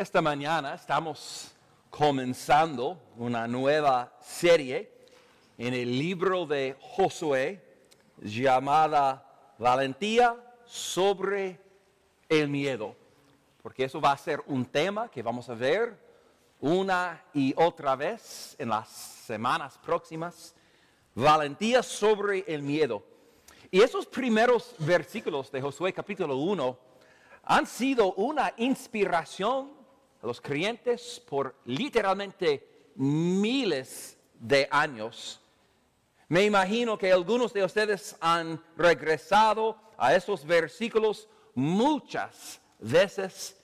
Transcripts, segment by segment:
Esta mañana estamos comenzando una nueva serie en el libro de Josué llamada Valentía sobre el miedo, porque eso va a ser un tema que vamos a ver una y otra vez en las semanas próximas. Valentía sobre el miedo. Y esos primeros versículos de Josué capítulo 1 han sido una inspiración los creyentes por literalmente miles de años. Me imagino que algunos de ustedes han regresado a esos versículos muchas veces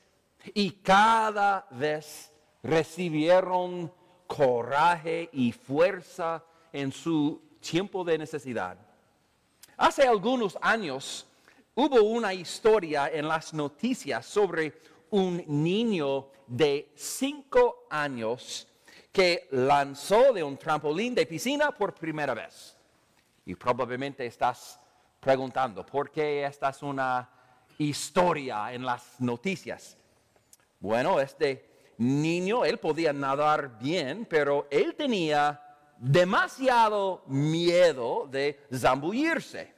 y cada vez recibieron coraje y fuerza en su tiempo de necesidad. Hace algunos años hubo una historia en las noticias sobre un niño de cinco años que lanzó de un trampolín de piscina por primera vez. Y probablemente estás preguntando, ¿por qué esta es una historia en las noticias? Bueno, este niño, él podía nadar bien, pero él tenía demasiado miedo de zambullirse.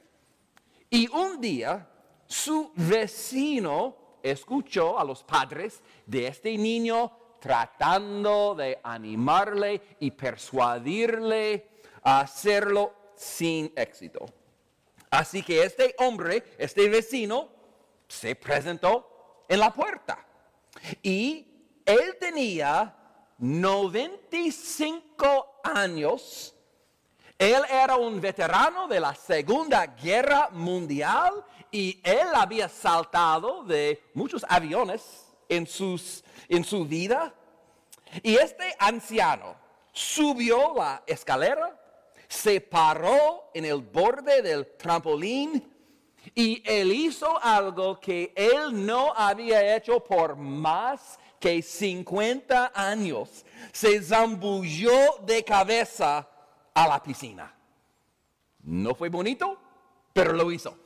Y un día su vecino escuchó a los padres de este niño tratando de animarle y persuadirle a hacerlo sin éxito. Así que este hombre, este vecino, se presentó en la puerta. Y él tenía 95 años. Él era un veterano de la Segunda Guerra Mundial y él había saltado de muchos aviones en, sus, en su vida. Y este anciano subió la escalera, se paró en el borde del trampolín y él hizo algo que él no había hecho por más que 50 años. Se zambulló de cabeza a la piscina. No fue bonito, pero lo hizo.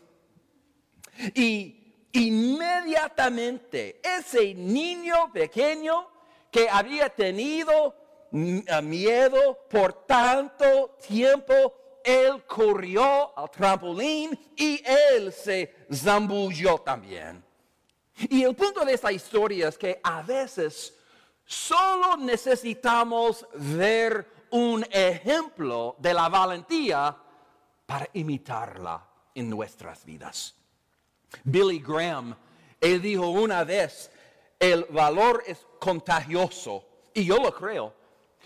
Y inmediatamente ese niño pequeño que había tenido miedo por tanto tiempo, él corrió al trampolín y él se zambulló también. Y el punto de esta historia es que a veces solo necesitamos ver un ejemplo de la valentía para imitarla en nuestras vidas. Billy Graham, él dijo una vez, el valor es contagioso, y yo lo creo.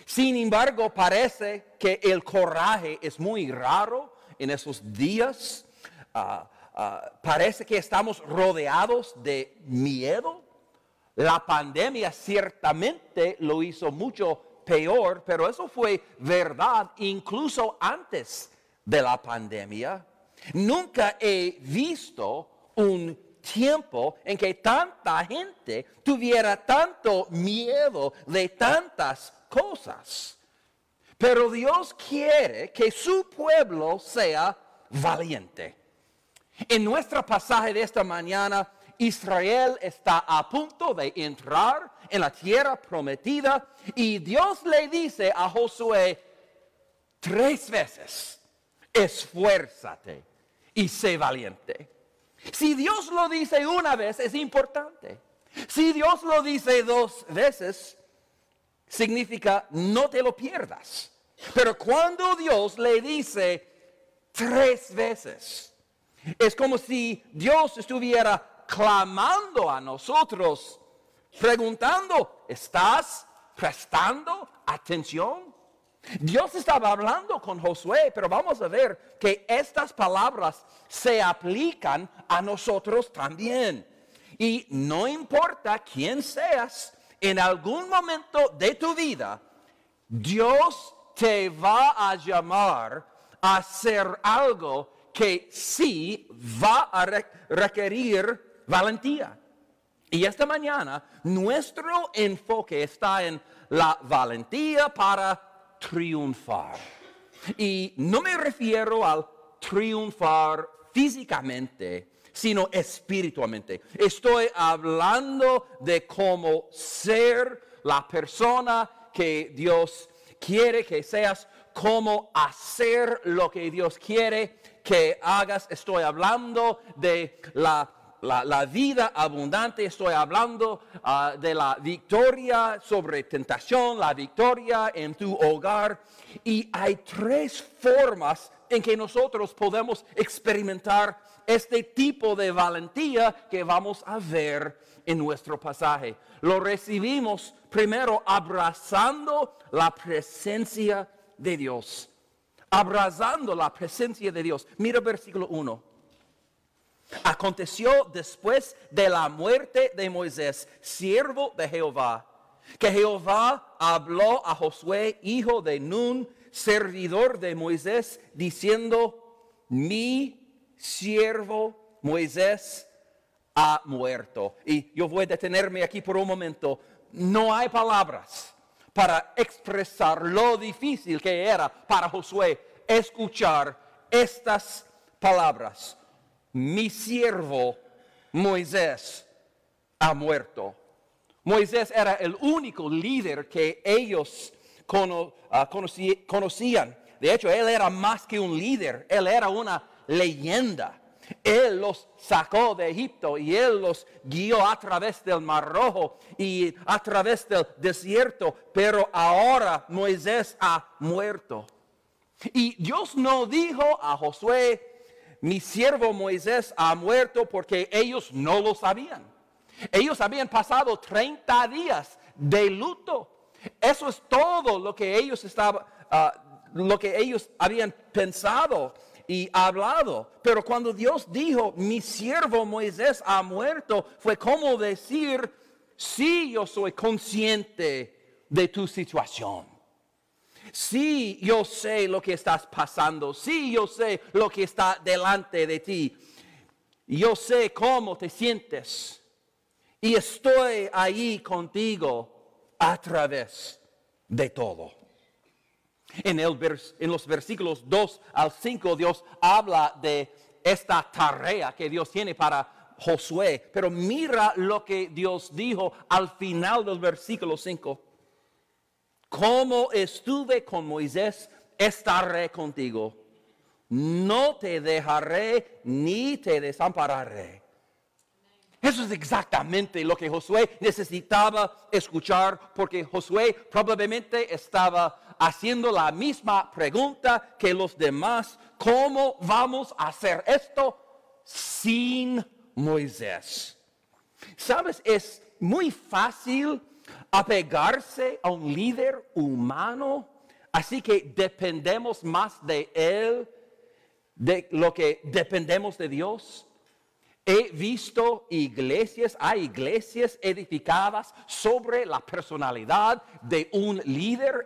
Sin embargo, parece que el coraje es muy raro en esos días. Ah, ah, parece que estamos rodeados de miedo. La pandemia ciertamente lo hizo mucho peor, pero eso fue verdad incluso antes de la pandemia. Nunca he visto un tiempo en que tanta gente tuviera tanto miedo de tantas cosas. Pero Dios quiere que su pueblo sea valiente. En nuestro pasaje de esta mañana, Israel está a punto de entrar en la tierra prometida y Dios le dice a Josué tres veces, esfuérzate y sé valiente. Si Dios lo dice una vez, es importante. Si Dios lo dice dos veces, significa no te lo pierdas. Pero cuando Dios le dice tres veces, es como si Dios estuviera clamando a nosotros, preguntando, ¿estás prestando atención? Dios estaba hablando con Josué, pero vamos a ver que estas palabras se aplican a nosotros también. Y no importa quién seas, en algún momento de tu vida, Dios te va a llamar a hacer algo que sí va a requerir valentía. Y esta mañana nuestro enfoque está en la valentía para triunfar. Y no me refiero al triunfar físicamente, sino espiritualmente. Estoy hablando de cómo ser la persona que Dios quiere que seas, cómo hacer lo que Dios quiere que hagas. Estoy hablando de la la, vida abundante, estoy hablando ah, de la victoria sobre tentación, la victoria en tu hogar. Y hay tres formas en que nosotros podemos experimentar este tipo de valentía que vamos a ver en nuestro pasaje. Lo recibimos primero abrazando la presencia de Dios. Abrazando la presencia de Dios. Mira versículo 1. Aconteció después de la muerte de Moisés, siervo de Jehová, que Jehová habló a Josué, hijo de Nun, servidor de Moisés, diciendo, mi siervo Moisés ha muerto. Y yo voy a detenerme aquí por un momento. No hay palabras para expresar lo difícil que era para Josué escuchar estas palabras mi siervo Moisés ha muerto. Moisés era el único líder que ellos ah, conocían. De hecho, él era más que un líder, él era una leyenda. Él los sacó de Egipto y él los guió a través del Mar Rojo y a través del desierto. Pero ahora Moisés ha muerto. Y Dios no dijo a Josué, mi siervo Moisés ha muerto porque ellos no lo sabían. Ellos habían pasado 30 días de luto. Eso es todo lo que ellos estaban, ah, lo que ellos habían pensado y hablado. Pero cuando Dios dijo, mi siervo Moisés ha muerto, fue como decir, sí, yo soy consciente de tu situación. Sí, yo sé lo que estás pasando. Sí, yo sé lo que está delante de ti. Yo sé cómo te sientes. Y estoy ahí contigo a través de todo. En, en los versículos 2 al 5 Dios habla de esta tarea que Dios tiene para Josué. Pero mira lo que Dios dijo al final del versículo 5. Como estuve con Moisés, estaré contigo. No te dejaré ni te desampararé. Eso es exactamente lo que Josué necesitaba escuchar, porque Josué probablemente estaba haciendo la misma pregunta que los demás. ¿Cómo vamos a hacer esto sin Moisés? Sabes, es muy fácil apegarse a un líder humano, así que dependemos más de él de lo que dependemos de Dios. He visto iglesias, hay iglesias edificadas sobre la personalidad de un líder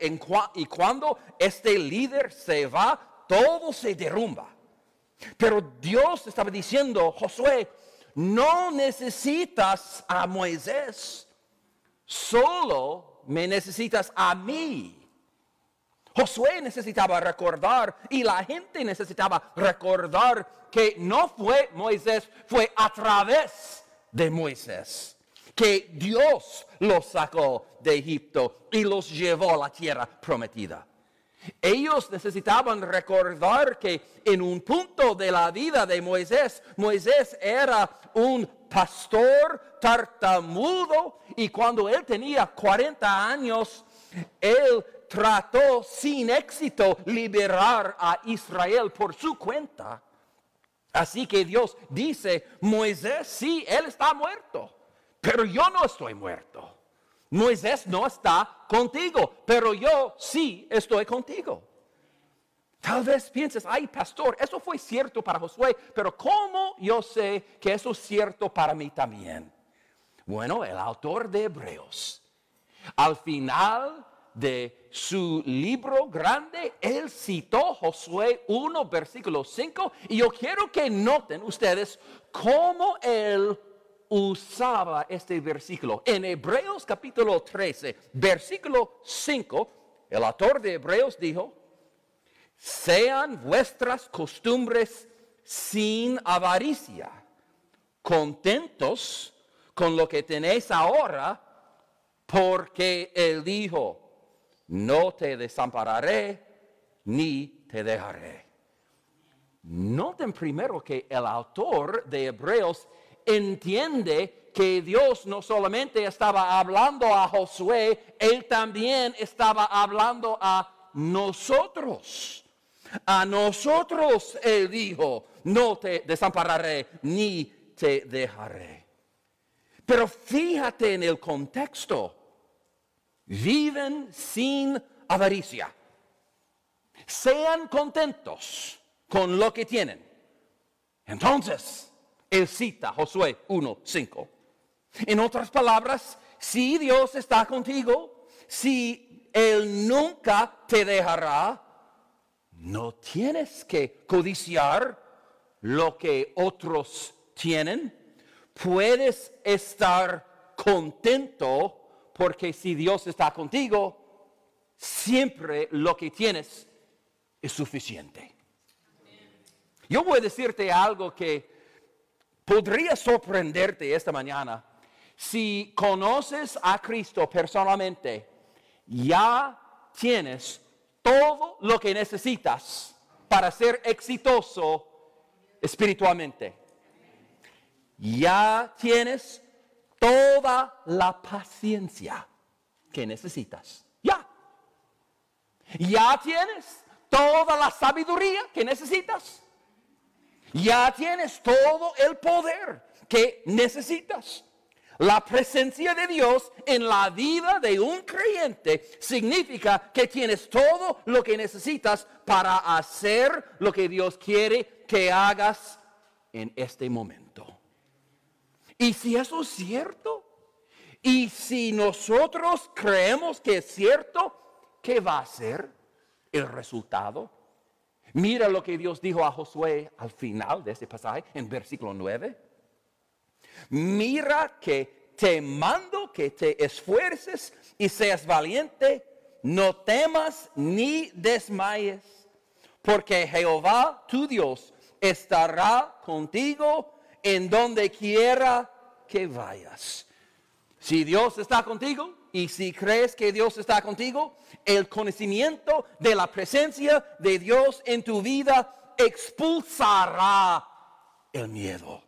y cuando este líder se va, todo se derrumba. Pero Dios estaba diciendo, Josué, no necesitas a Moisés solo me necesitas a mí. Josué necesitaba recordar y la gente necesitaba recordar que no fue Moisés, fue a través de Moisés que Dios los sacó de Egipto y los llevó a la tierra prometida. Ellos necesitaban recordar que en un punto de la vida de Moisés, Moisés era un pastor tartamudo y cuando él tenía 40 años, él trató sin éxito liberar a Israel por su cuenta. Así que Dios dice, Moisés, sí, él está muerto, pero yo no estoy muerto. Moisés no está contigo, pero yo sí estoy contigo. Tal vez pienses, ay pastor, eso fue cierto para Josué, pero ¿cómo yo sé que eso es cierto para mí también? Bueno, el autor de Hebreos, al final de su libro grande, él citó Josué 1, versículo 5, y yo quiero que noten ustedes cómo él usaba este versículo. En Hebreos capítulo 13, versículo 5, el autor de Hebreos dijo, sean vuestras costumbres sin avaricia, contentos con lo que tenéis ahora, porque Él dijo, no te desampararé ni te dejaré. Noten primero que el autor de Hebreos entiende que Dios no solamente estaba hablando a Josué, Él también estaba hablando a nosotros. A nosotros Él dijo, no te desampararé ni te dejaré. Pero fíjate en el contexto. Viven sin avaricia. Sean contentos con lo que tienen. Entonces, él cita Josué 1.5. En otras palabras, si Dios está contigo, si Él nunca te dejará, no tienes que codiciar lo que otros tienen. Puedes estar contento porque si Dios está contigo, siempre lo que tienes es suficiente. Yo voy a decirte algo que podría sorprenderte esta mañana. Si conoces a Cristo personalmente, ya tienes todo lo que necesitas para ser exitoso espiritualmente. Ya tienes toda la paciencia que necesitas. Ya. Ya tienes toda la sabiduría que necesitas. Ya tienes todo el poder que necesitas. La presencia de Dios en la vida de un creyente significa que tienes todo lo que necesitas para hacer lo que Dios quiere que hagas en este momento. Y si eso es cierto, y si nosotros creemos que es cierto, ¿qué va a ser el resultado? Mira lo que Dios dijo a Josué al final de este pasaje, en versículo 9 mira que te mando que te esfuerces y seas valiente, no temas ni desmayes, porque Jehová tu Dios estará contigo en donde quiera que vayas. Si Dios está contigo y si crees que Dios está contigo, el conocimiento de la presencia de Dios en tu vida expulsará el miedo.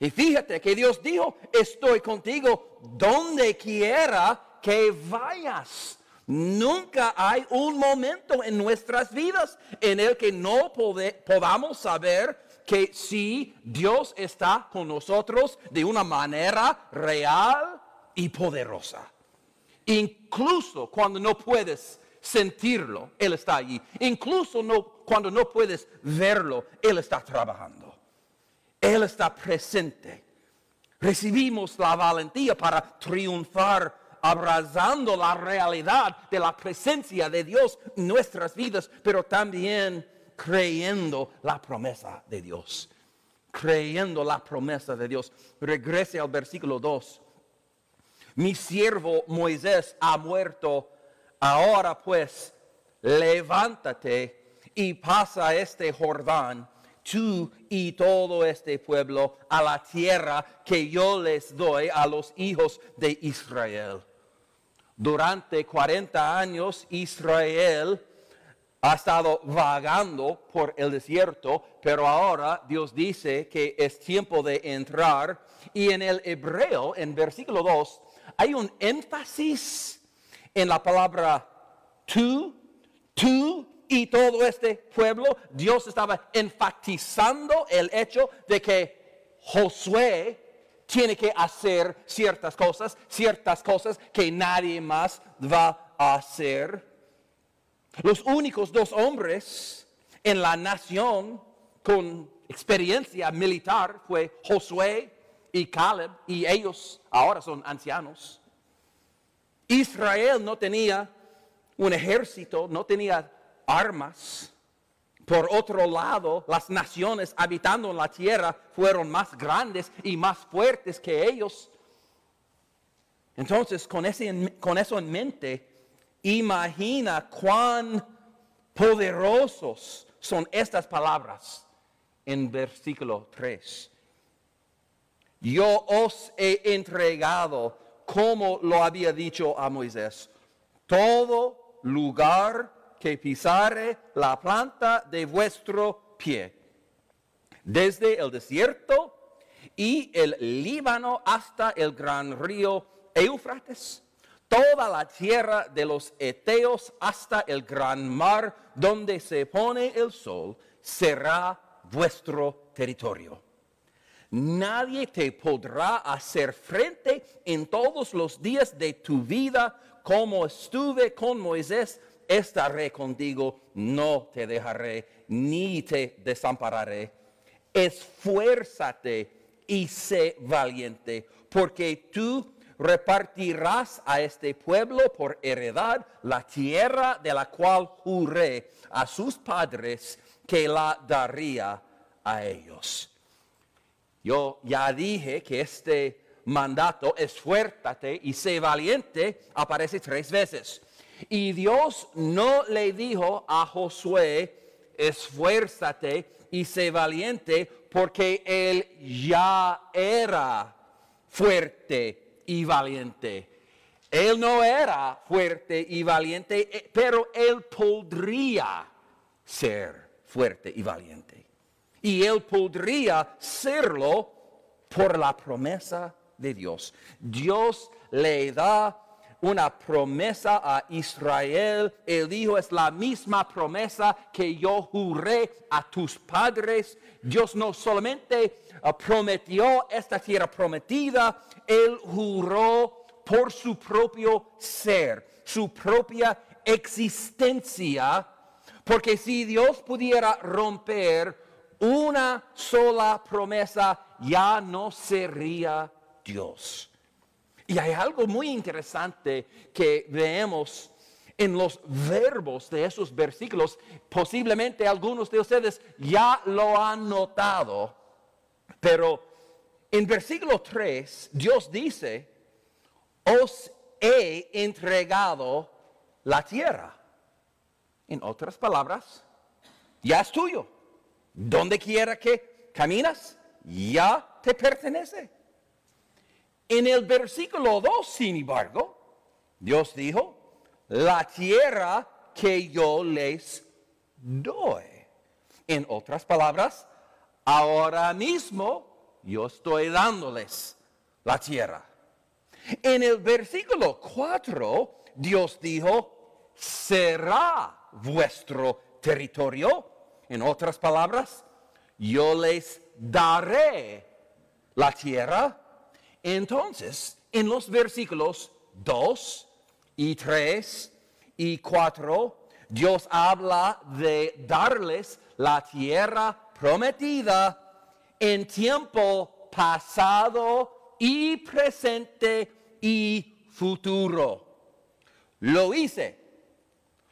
Y fíjate que Dios dijo, estoy contigo donde quiera que vayas. Nunca hay un momento en nuestras vidas en el que no podamos saber que si Dios está con nosotros de una manera real y poderosa. Incluso cuando no puedes sentirlo, Él está allí. Incluso no, cuando no puedes verlo, Él está trabajando. Él está presente. Recibimos la valentía para triunfar abrazando la realidad de la presencia de Dios en nuestras vidas, pero también creyendo la promesa de Dios. Creyendo la promesa de Dios. Regrese al versículo 2. Mi siervo Moisés ha muerto. Ahora pues, levántate y pasa este Jordán tú y todo este pueblo a la tierra que yo les doy a los hijos de Israel. Durante 40 años Israel ha estado vagando por el desierto, pero ahora Dios dice que es tiempo de entrar. Y en el hebreo, en versículo 2, hay un énfasis en la palabra tú, tú y todo este pueblo, Dios estaba enfatizando el hecho de que Josué tiene que hacer ciertas cosas, ciertas cosas que nadie más va a hacer. Los únicos dos hombres en la nación con experiencia militar fue Josué y Caleb, y ellos ahora son ancianos. Israel no tenía un ejército, no tenía armas. Por otro lado, las naciones habitando en la tierra fueron más grandes y más fuertes que ellos. Entonces, con, con eso en mente, imagina cuán poderosos son estas palabras en versículo 3. Yo os he entregado, como lo había dicho a Moisés, todo lugar que pisare la planta de vuestro pie, desde el desierto y el Líbano hasta el gran río Eufrates, toda la tierra de los Eteos hasta el gran mar donde se pone el sol, será vuestro territorio. Nadie te podrá hacer frente en todos los días de tu vida como estuve con Moisés, estaré contigo, no te dejaré ni te desampararé. Esfuérzate y sé valiente, porque tú repartirás a este pueblo por heredad la tierra de la cual juré a sus padres que la daría a ellos. Yo ya dije que este mandato, esfuérzate y sé valiente, aparece tres veces. Y Dios no le dijo a Josué, esfuérzate y sé valiente, porque él ya era fuerte y valiente. Él no era fuerte y valiente, eh, pero él podría ser fuerte y valiente. Y él podría serlo por la promesa de Dios. Dios le da una promesa a Israel. Él dijo, es la misma promesa que yo juré a tus padres. Dios no solamente uh, prometió esta tierra prometida, Él juró por su propio ser, su propia existencia. Porque si Dios pudiera romper una sola promesa, ya no sería Dios. Y hay algo muy interesante que vemos en los verbos de esos versículos. Posiblemente algunos de ustedes ya lo han notado, pero en versículo 3 Dios dice, os he entregado la tierra. En otras palabras, ya es tuyo. Donde quiera que caminas, ya te pertenece. En el versículo 2, sin embargo, Dios dijo, la tierra que yo les doy. En otras palabras, ahora mismo yo estoy dándoles la tierra. En el versículo 4, Dios dijo, será vuestro territorio. En otras palabras, yo les daré la tierra entonces, en los versículos 2 y 3 y 4, Dios habla de darles la tierra prometida en tiempo pasado y presente y futuro. Lo hice,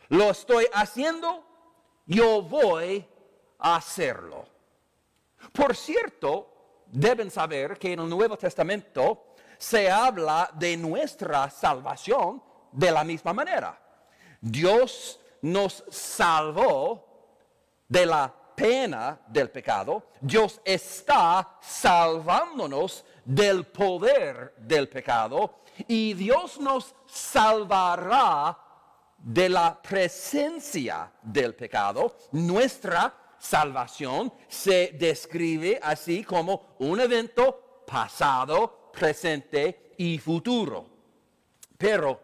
lo estoy haciendo, yo voy a hacerlo. Por cierto, deben saber que en el Nuevo Testamento se habla de nuestra salvación de la misma manera. Dios nos salvó de la pena del pecado. Dios está salvándonos del poder del pecado y Dios nos salvará de la presencia del pecado. Nuestra salvación se describe así como un evento pasado, presente y futuro. Pero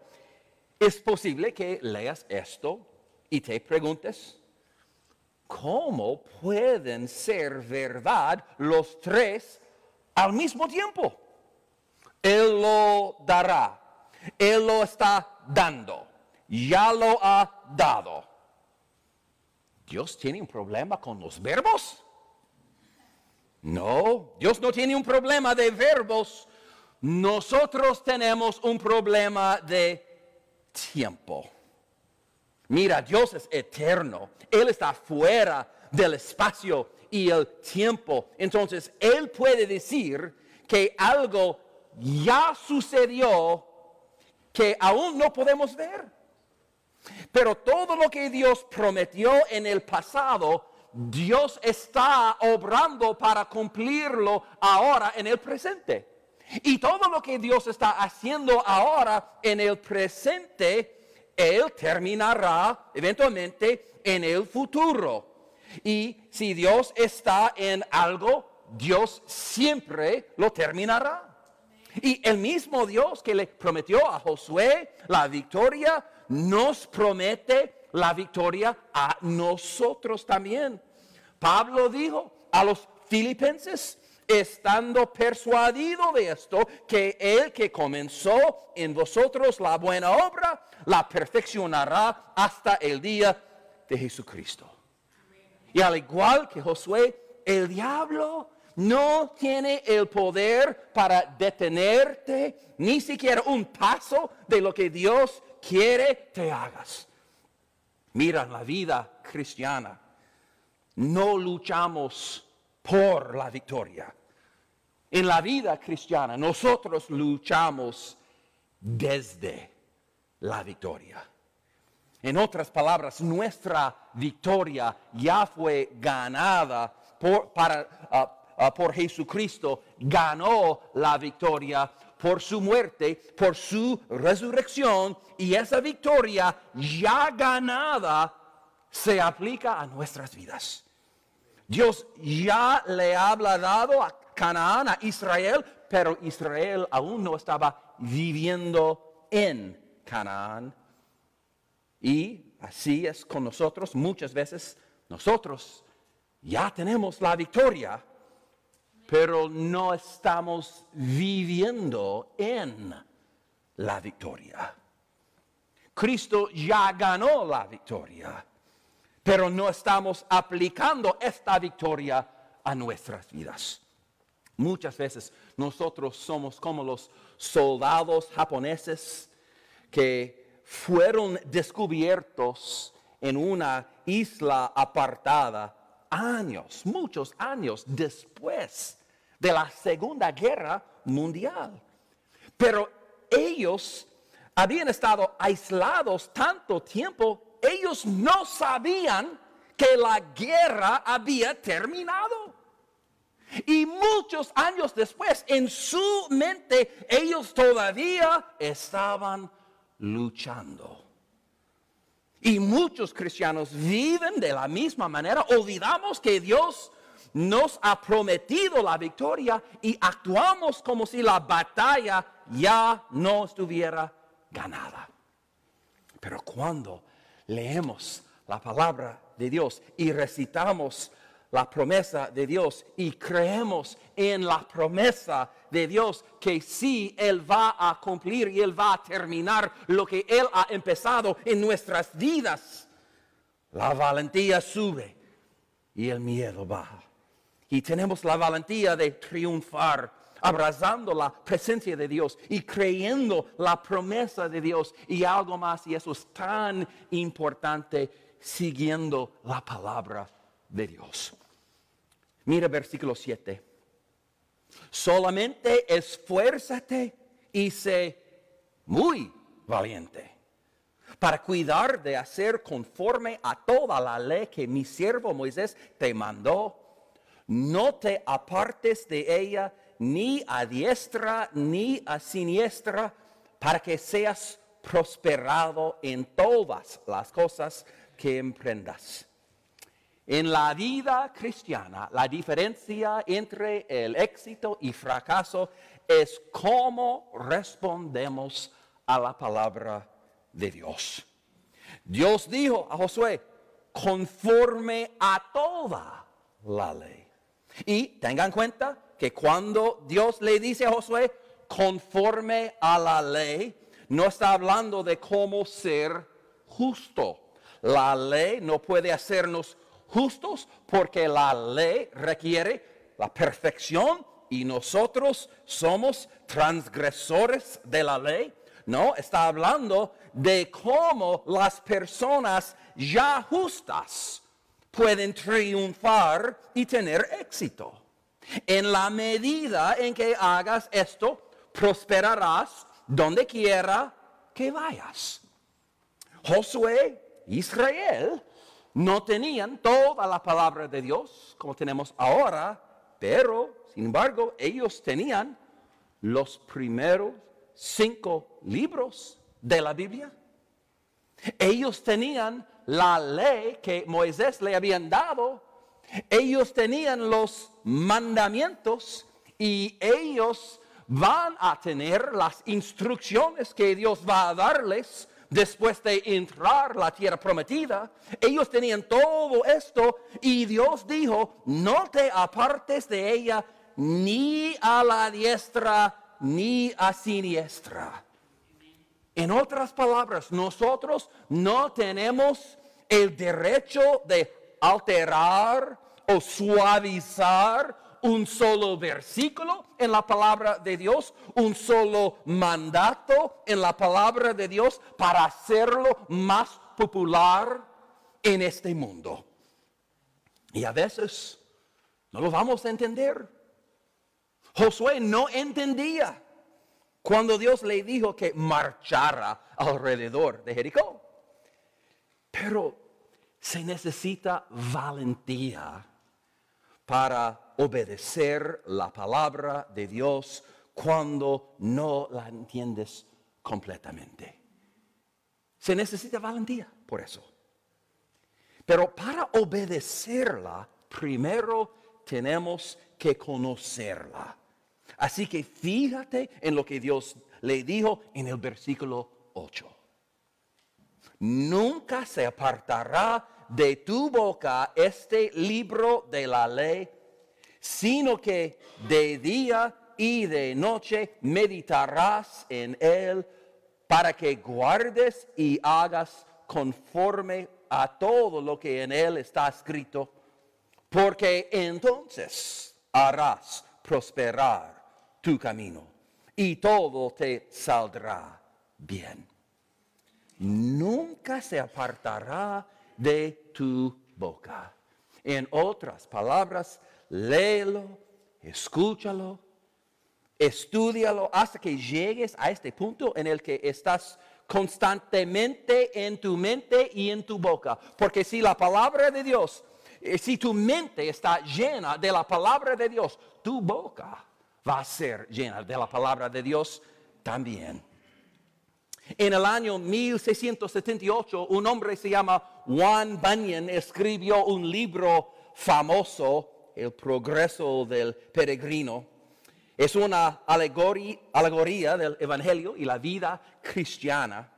es posible que leas esto y te preguntes, ¿cómo pueden ser verdad los tres al mismo tiempo? Él lo dará, Él lo está dando, ya lo ha dado. ¿Dios tiene un problema con los verbos? No, Dios no tiene un problema de verbos. Nosotros tenemos un problema de tiempo. Mira, Dios es eterno. Él está fuera del espacio y el tiempo. Entonces, Él puede decir que algo ya sucedió que aún no podemos ver. Pero todo lo que Dios prometió en el pasado Dios está obrando para cumplirlo ahora en el presente. Y todo lo que Dios está haciendo ahora en el presente, Él terminará eventualmente en el futuro. Y si Dios está en algo, Dios siempre lo terminará. Y el mismo Dios que le prometió a Josué la victoria, nos promete la victoria a nosotros también. Pablo dijo a los filipenses, estando persuadido de esto, que el que comenzó en vosotros la buena obra, la perfeccionará hasta el día de Jesucristo. Y al igual que Josué, el diablo no tiene el poder para detenerte ni siquiera un paso de lo que Dios quiere te hagas. Mira la vida cristiana. No luchamos por la victoria. En la vida cristiana nosotros luchamos desde la victoria. En otras palabras, nuestra victoria ya fue ganada por, para, ah, ah, por Jesucristo, ganó la victoria por su muerte, por su resurrección, y esa victoria ya ganada se aplica a nuestras vidas. Dios ya le había dado a Canaán, a Israel, pero Israel aún no estaba viviendo en Canaán. Y así es con nosotros. Muchas veces nosotros ya tenemos la victoria, pero no estamos viviendo en la victoria. Cristo ya ganó la victoria pero no estamos aplicando esta victoria a nuestras vidas. Muchas veces nosotros somos como los soldados japoneses que fueron descubiertos en una isla apartada años, muchos años después de la Segunda Guerra Mundial. Pero ellos habían estado aislados tanto tiempo ellos no sabían que la guerra había terminado. Y muchos años después, en su mente, ellos todavía estaban luchando. Y muchos cristianos viven de la misma manera. Olvidamos que Dios nos ha prometido la victoria y actuamos como si la batalla ya no estuviera ganada. Pero cuando leemos la palabra de Dios y recitamos la promesa de Dios y creemos en la promesa de Dios que sí Él va a cumplir y Él va a terminar lo que Él ha empezado en nuestras vidas, la valentía sube y el miedo baja. Y tenemos la valentía de triunfar abrazando la presencia de Dios y creyendo la promesa de Dios y algo más. Y eso es tan importante siguiendo la palabra de Dios. Mira versículo 7. Solamente esfuérzate y sé muy valiente para cuidar de hacer conforme a toda la ley que mi siervo Moisés te mandó. No te apartes de ella ni a diestra ni a siniestra, para que seas prosperado en todas las cosas que emprendas. En la vida cristiana, la diferencia entre el éxito y fracaso es cómo respondemos a la palabra de Dios. Dios dijo a Josué, conforme a toda la ley. Y tengan en cuenta que cuando Dios le dice a Josué, conforme a la ley, no está hablando de cómo ser justo. La ley no puede hacernos justos porque la ley requiere la perfección y nosotros somos transgresores de la ley. No, está hablando de cómo las personas ya justas pueden triunfar y tener éxito. En la medida en que hagas esto, prosperarás donde quiera que vayas. Josué, Israel, no tenían toda la palabra de Dios como tenemos ahora, pero, sin embargo, ellos tenían los primeros cinco libros de la Biblia. Ellos tenían la ley que Moisés le habían dado. Ellos tenían los mandamientos y ellos van a tener las instrucciones que Dios va a darles después de entrar la tierra prometida. Ellos tenían todo esto y Dios dijo, no te apartes de ella ni a la diestra ni a siniestra. En otras palabras, nosotros no tenemos el derecho de alterar o suavizar un solo versículo en la palabra de Dios, un solo mandato en la palabra de Dios para hacerlo más popular en este mundo. Y a veces no lo vamos a entender. Josué no entendía cuando Dios le dijo que marchara alrededor de Jericó. Pero se necesita valentía para obedecer la palabra de Dios cuando no la entiendes completamente. Se necesita valentía por eso. Pero para obedecerla, primero tenemos que conocerla. Así que fíjate en lo que Dios le dijo en el versículo 8. Nunca se apartará de tu boca este libro de la ley, sino que de día y de noche meditarás en él para que guardes y hagas conforme a todo lo que en él está escrito, porque entonces harás prosperar tu camino y todo te saldrá bien. Nunca se apartará de tu boca. En otras palabras, léelo, escúchalo, estudialo hasta que llegues a este punto en el que estás constantemente en tu mente y en tu boca. Porque si la palabra de Dios, eh, si tu mente está llena de la palabra de Dios, tu boca va a ser llena de la palabra de Dios también. En el año 1678, un hombre se llama Juan Bunyan escribió un libro famoso, El progreso del peregrino. Es una alegoría, del Evangelio y la vida cristiana.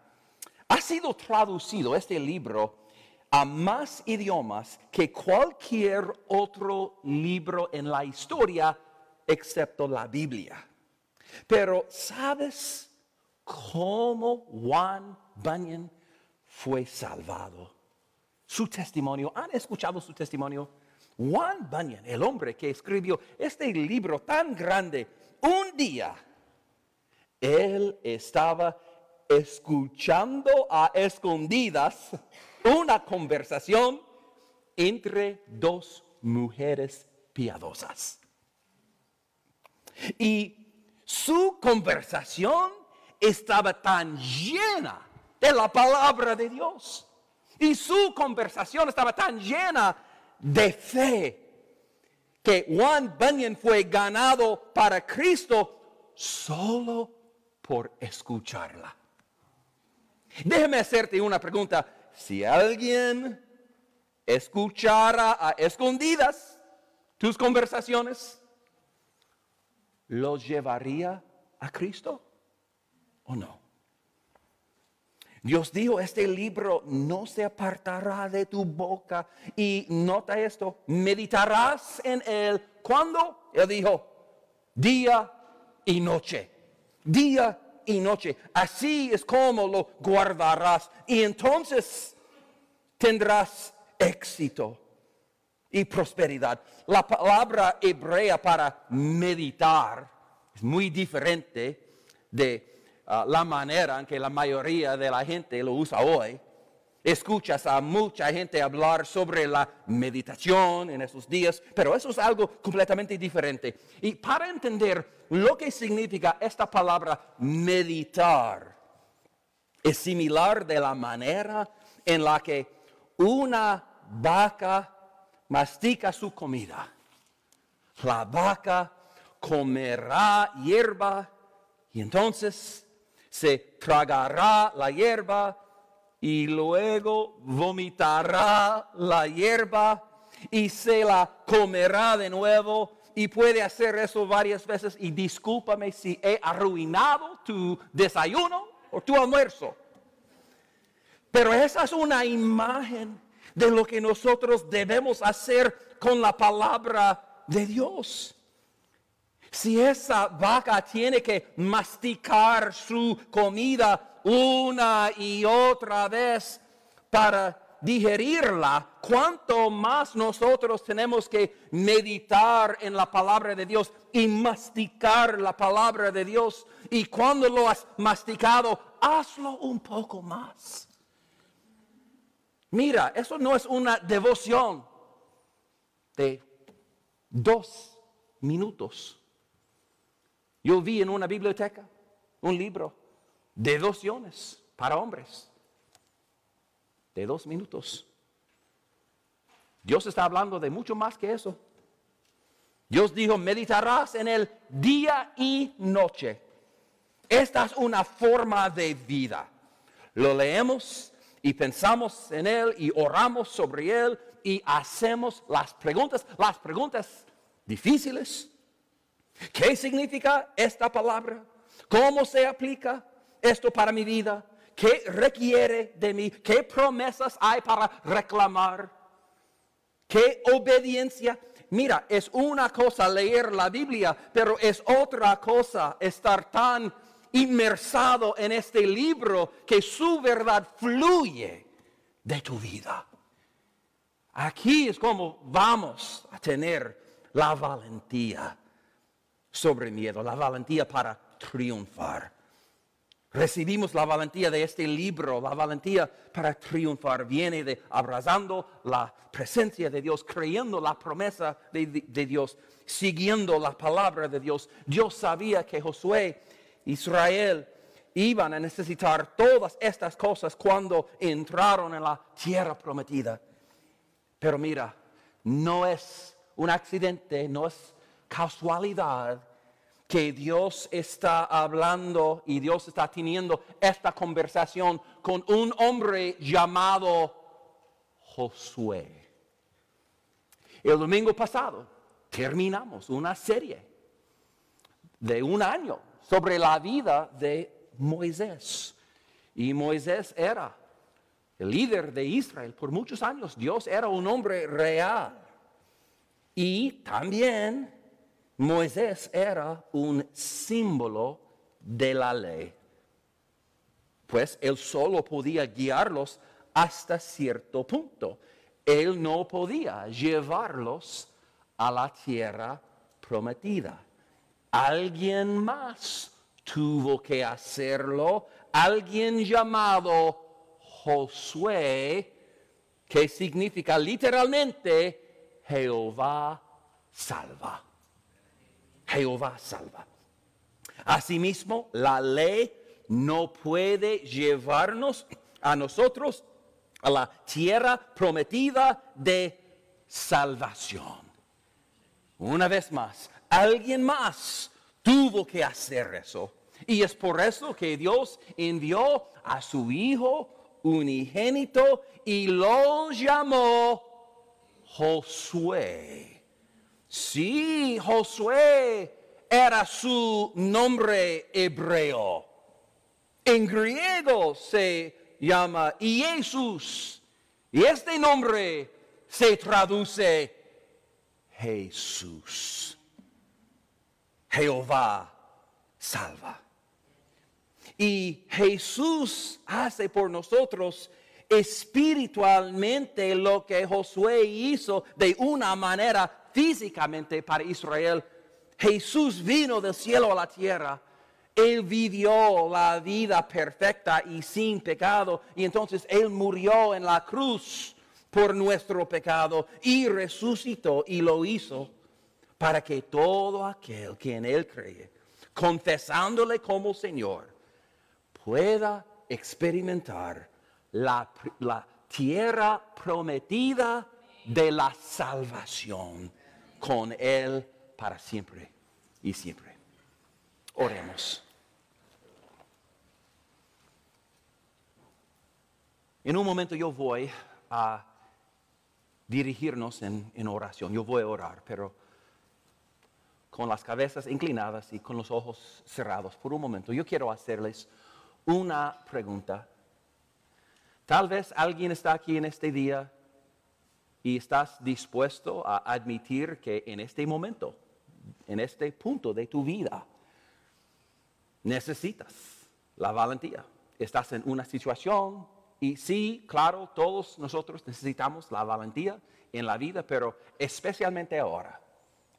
Ha sido traducido este libro a más idiomas que cualquier otro libro en la historia, excepto la Biblia. Pero, ¿sabes cómo Juan Bunyan fue salvado? Su testimonio, ¿han escuchado su testimonio? Juan Bunyan, el hombre que escribió este libro tan grande, un día él estaba escuchando a escondidas una conversación entre dos mujeres piadosas. Y su conversación estaba tan llena de la palabra de Dios. Y su conversación estaba tan llena de fe que Juan Bunyan fue ganado para Cristo solo por escucharla. Déjame hacerte una pregunta. Si alguien escuchara a escondidas tus conversaciones, ¿los llevaría a Cristo o no? Dios dijo, este libro no se apartará de tu boca. Y nota esto, meditarás en él. ¿Cuándo? Él dijo, día y noche. Día y noche. Así es como lo guardarás. Y entonces tendrás éxito y prosperidad. La palabra hebrea para meditar es muy diferente de Ah, la manera en que la mayoría de la gente lo usa hoy. Escuchas a mucha gente hablar sobre la meditación en esos días, pero eso es algo completamente diferente. Y para entender lo que significa esta palabra meditar, es similar de la manera en la que una vaca mastica su comida. La vaca comerá hierba y entonces se tragará la hierba y luego vomitará la hierba y se la comerá de nuevo y puede hacer eso varias veces y discúlpame si he arruinado tu desayuno o tu almuerzo. Pero esa es una imagen de lo que nosotros debemos hacer con la palabra de Dios. Si esa vaca tiene que masticar su comida una y otra vez para digerirla, cuánto más nosotros tenemos que meditar en la palabra de Dios y masticar la palabra de Dios. Y cuando lo has masticado, hazlo un poco más. Mira, eso no es una devoción de dos minutos. Yo vi en una biblioteca un libro de devociones para hombres de dos minutos. Dios está hablando de mucho más que eso. Dios dijo, meditarás en el día y noche. Esta es una forma de vida. Lo leemos y pensamos en Él y oramos sobre Él y hacemos las preguntas, las preguntas difíciles. ¿Qué significa esta palabra? ¿Cómo se aplica esto para mi vida? ¿Qué requiere de mí? ¿Qué promesas hay para reclamar? ¿Qué obediencia? Mira, es una cosa leer la Biblia, pero es otra cosa estar tan inmersado en este libro que su verdad fluye de tu vida. Aquí es como vamos a tener la valentía sobre miedo, la valentía para triunfar. Recibimos la valentía de este libro, la valentía para triunfar viene de abrazando la presencia de Dios, creyendo la promesa de, de Dios, siguiendo la palabra de Dios. Dios sabía que Josué Israel iban a necesitar todas estas cosas cuando entraron en la tierra prometida. Pero mira, no es un accidente, no es casualidad que Dios está hablando y Dios está teniendo esta conversación con un hombre llamado Josué. El domingo pasado terminamos una serie de un año sobre la vida de Moisés. Y Moisés era el líder de Israel por muchos años. Dios era un hombre real. Y también Moisés era un símbolo de la ley. Pues él solo podía guiarlos hasta cierto punto. Él no podía llevarlos a la tierra prometida. Alguien más tuvo que hacerlo, alguien llamado Josué, que significa literalmente Jehová salva. Jehová salva. Asimismo, la ley no puede llevarnos a nosotros a la tierra prometida de salvación. Una vez más, alguien más tuvo que hacer eso. Y es por eso que Dios envió a su Hijo unigénito y lo llamó Josué. Sí, Josué era su nombre hebreo. En griego se llama Jesús. Y este nombre se traduce Jesús. Jehová salva. Y Jesús hace por nosotros espiritualmente lo que Josué hizo de una manera físicamente para Israel. Jesús vino del cielo a la tierra. Él vivió la vida perfecta y sin pecado. Y entonces Él murió en la cruz por nuestro pecado y resucitó y lo hizo para que todo aquel que en Él cree, confesándole como Señor, pueda experimentar la, tierra prometida de la salvación con Él para siempre y siempre. Oremos. En un momento yo voy a dirigirnos en, oración. Yo voy a orar, pero con las cabezas inclinadas y con los ojos cerrados por un momento. Yo quiero hacerles una pregunta. Tal vez alguien está aquí en este día y estás dispuesto a admitir que en este momento, en este punto de tu vida, necesitas la valentía. Estás en una situación y sí, claro, todos nosotros necesitamos la valentía en la vida, pero especialmente ahora.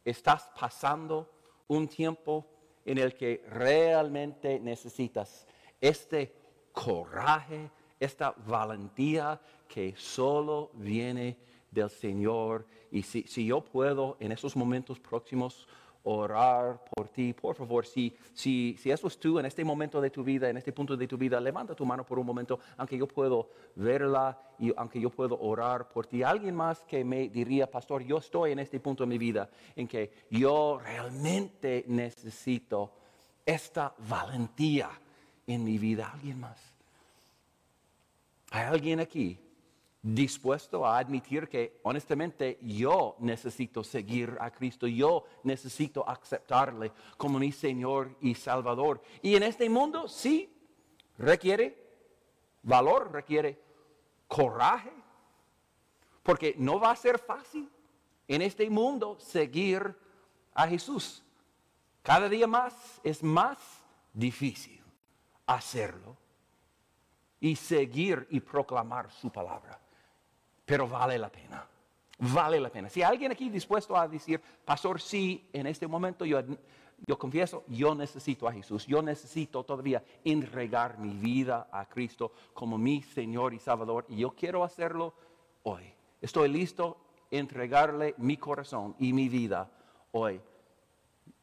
Estás pasando un tiempo en el que realmente necesitas este coraje, esta valentía que solo viene del Señor. Y si, si yo puedo en esos momentos próximos orar por ti. Por favor, si, si, si eso es tú en este momento de tu vida, en este punto de tu vida, levanta tu mano por un momento, aunque yo puedo verla y aunque yo puedo orar por ti. Alguien más que me diría, pastor, yo estoy en este punto de mi vida en que yo realmente necesito esta valentía en mi vida. ¿Alguien más? ¿Hay alguien aquí dispuesto a admitir que honestamente yo necesito seguir a Cristo, yo necesito aceptarle como mi Señor y Salvador. Y en este mundo sí requiere valor, requiere coraje, porque no va a ser fácil en este mundo seguir a Jesús. Cada día más es más difícil hacerlo y seguir y proclamar su palabra pero vale la pena. Vale la pena. Si hay alguien aquí dispuesto a decir, pastor, sí, en este momento yo, yo confieso, yo necesito a Jesús, yo necesito todavía entregar mi vida a Cristo como mi Señor y Salvador, y yo quiero hacerlo hoy. Estoy listo a entregarle mi corazón y mi vida hoy.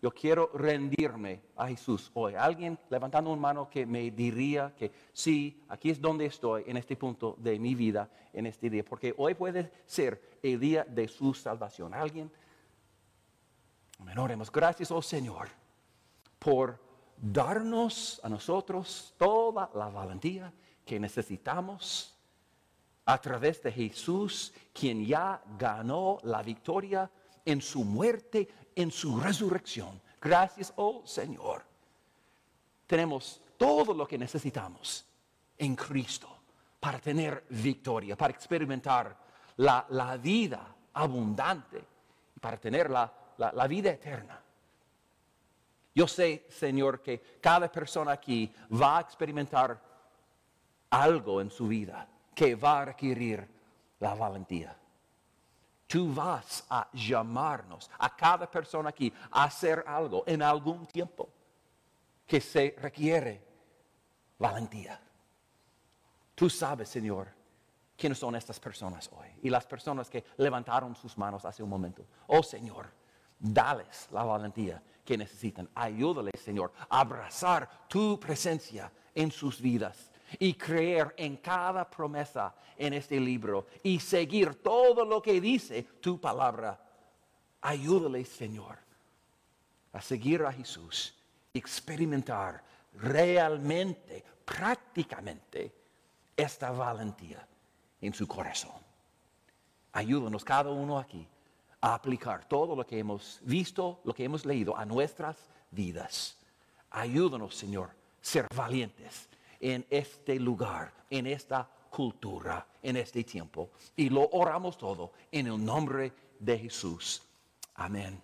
Yo quiero rendirme a Jesús hoy. Alguien levantando una mano que me diría que sí, aquí es donde estoy en este punto de mi vida, en este día. Porque hoy puede ser el día de su salvación. ¿Alguien? Amén. Gracias, oh Señor, por darnos a nosotros toda la valentía que necesitamos a través de Jesús, quien ya ganó la victoria en su muerte en su resurrección. Gracias, oh Señor. Tenemos todo lo que necesitamos en Cristo para tener victoria, para experimentar la, vida abundante y para tener la, la vida eterna. Yo sé, Señor, que cada persona aquí va a experimentar algo en su vida que va a requerir la valentía tú vas a llamarnos a cada persona aquí a hacer algo en algún tiempo que se requiere valentía. Tú sabes, Señor, quiénes son estas personas hoy y las personas que levantaron sus manos hace un momento. Oh Señor, dales la valentía que necesitan. Ayúdales, Señor, a abrazar tu presencia en sus vidas y creer en cada promesa en este libro y seguir todo lo que dice tu palabra. Ayúdale, Señor, a seguir a Jesús, experimentar realmente, prácticamente, esta valentía en su corazón. Ayúdanos cada uno aquí a aplicar todo lo que hemos visto, lo que hemos leído a nuestras vidas. Ayúdanos, Señor, ser valientes en este lugar, en esta cultura, en este tiempo. Y lo oramos todo en el nombre de Jesús. Amén.